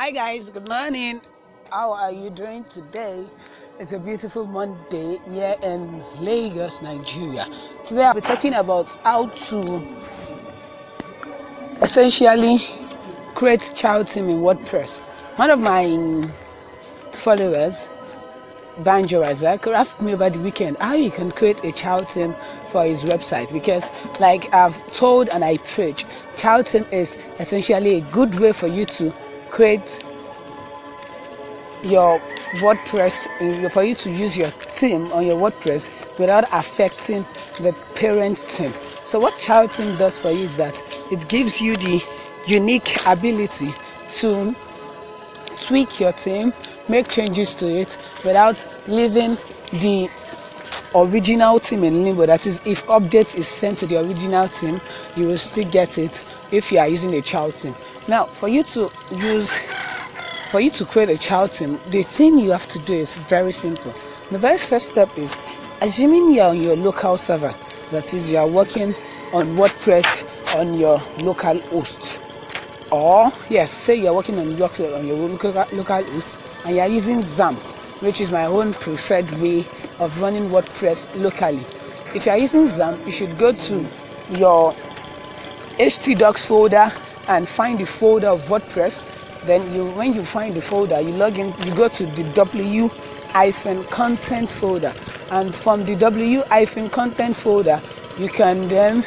Hi guys, good morning. How are you doing today? It's a beautiful Monday here in Lagos, Nigeria. Today I'll be talking about how to essentially create child team in WordPress. One of my followers, Banjo Razak, asked me over the weekend how you can create a child team for his website because like I've told and I preach, child team is essentially a good way for you to create your WordPress uh, for you to use your theme on your WordPress without affecting the parent theme. So what child theme does for you is that it gives you the unique ability to tweak your theme, make changes to it without leaving the original theme in limbo. That is, if update is sent to the original theme, you will still get it if you are using a child theme. Now, for you to use for you to create a child team, the thing you have to do is very simple. The very first step is assuming you're on your local server, that is, you are working on WordPress on your local host. Or, yes, say you're working on your, on your local, local host and you're using XAMPP, which is my own preferred way of running WordPress locally. If you're using XAMPP, you should go to your htdocs folder and find the folder of WordPress then you when you find the folder you log in you go to the w hyphen content folder. And from the w hyphen content folder you can then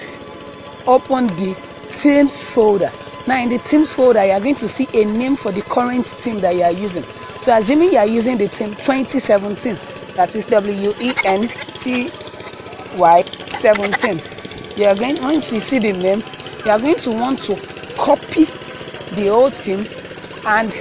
open the themes folder. Now in the themes folder you are going to see a name for the current theme that you are using. So assuming you are using the theme 2017 that is w-e-n-t-y 17 you are going once you see the name you are going to want to copy the old theme and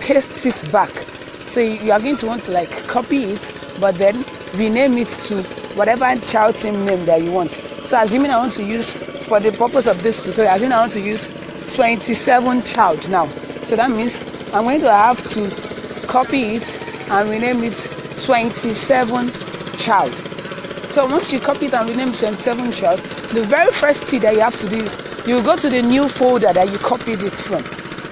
paste it back. So you are going to want to like copy it but then rename it to whatever child team name that you want. So assuming i want to use for the purpose of this tutorial assuming i want to use 27 child now. So that means i'm going to have to copy it and rename it 27 child. So once you copy it and rename it 27 child the very first thing that you have to do is you go to the new folder that you copied it from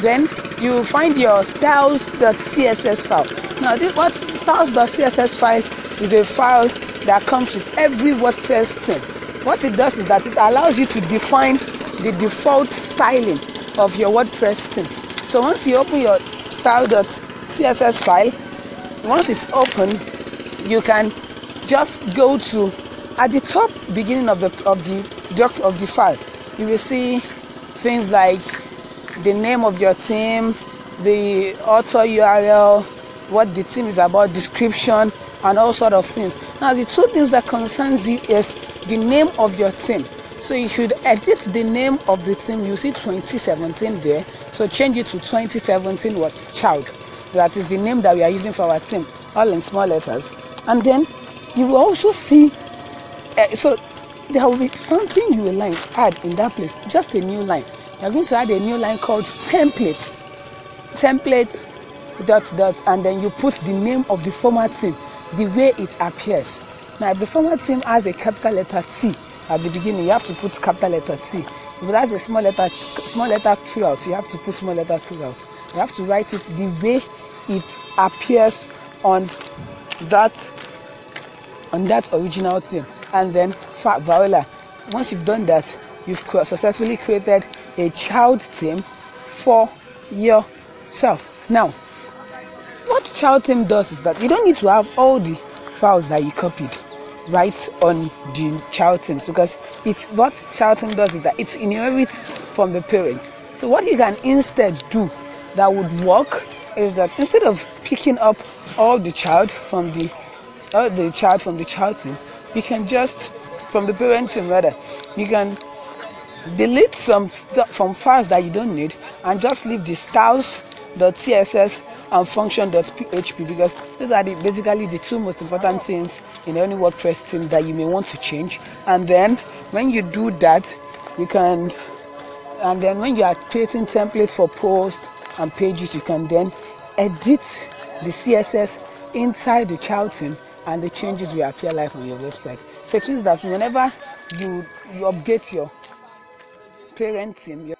then you find your styles.css file. Now, this what styles.css file is a file that comes with every WordPress theme. What it does is that it allows you to define the default styling of your WordPress theme. So once you open your style.css file, once it's open, you can just go to at the top beginning of the of the doc of the file. You will see things like the name of your team, the author URL, what the team is about, description, and all sort of things. Now, the two things that concerns you is the name of your team. So you should edit the name of the team. You see 2017 there. So change it to 2017 what child. That is the name that we are using for our team, all in small letters. And then you will also see. Uh, so there will be something you will like add in that place, just a new line. You're going to add a new line called template. Template dot dot and then you put the name of the format team the way it appears. Now if the format team has a capital letter t at the beginning you have to put capital letter t. If it has a small letter small letter throughout you have to put small letter throughout. You have to write it the way it appears on that on that original team and then Viola once you've done that you've successfully created a child theme for yourself. Now, what child theme does is that you don't need to have all the files that you copied right on the child theme because it's what child theme does is that it inherits from the parents. So what you can instead do that would work is that instead of picking up all the child from the all the child from the child theme, you can just from the parent team rather, you can delete some from files that you don't need and just leave the styles.css and function.php because those are the, basically the two most important things in any WordPress theme that you may want to change. And then when you do that, you can, and then when you are creating templates for posts and pages, you can then edit the CSS inside the child theme and the changes will appear live on your website. So it means that whenever you you update your parenting,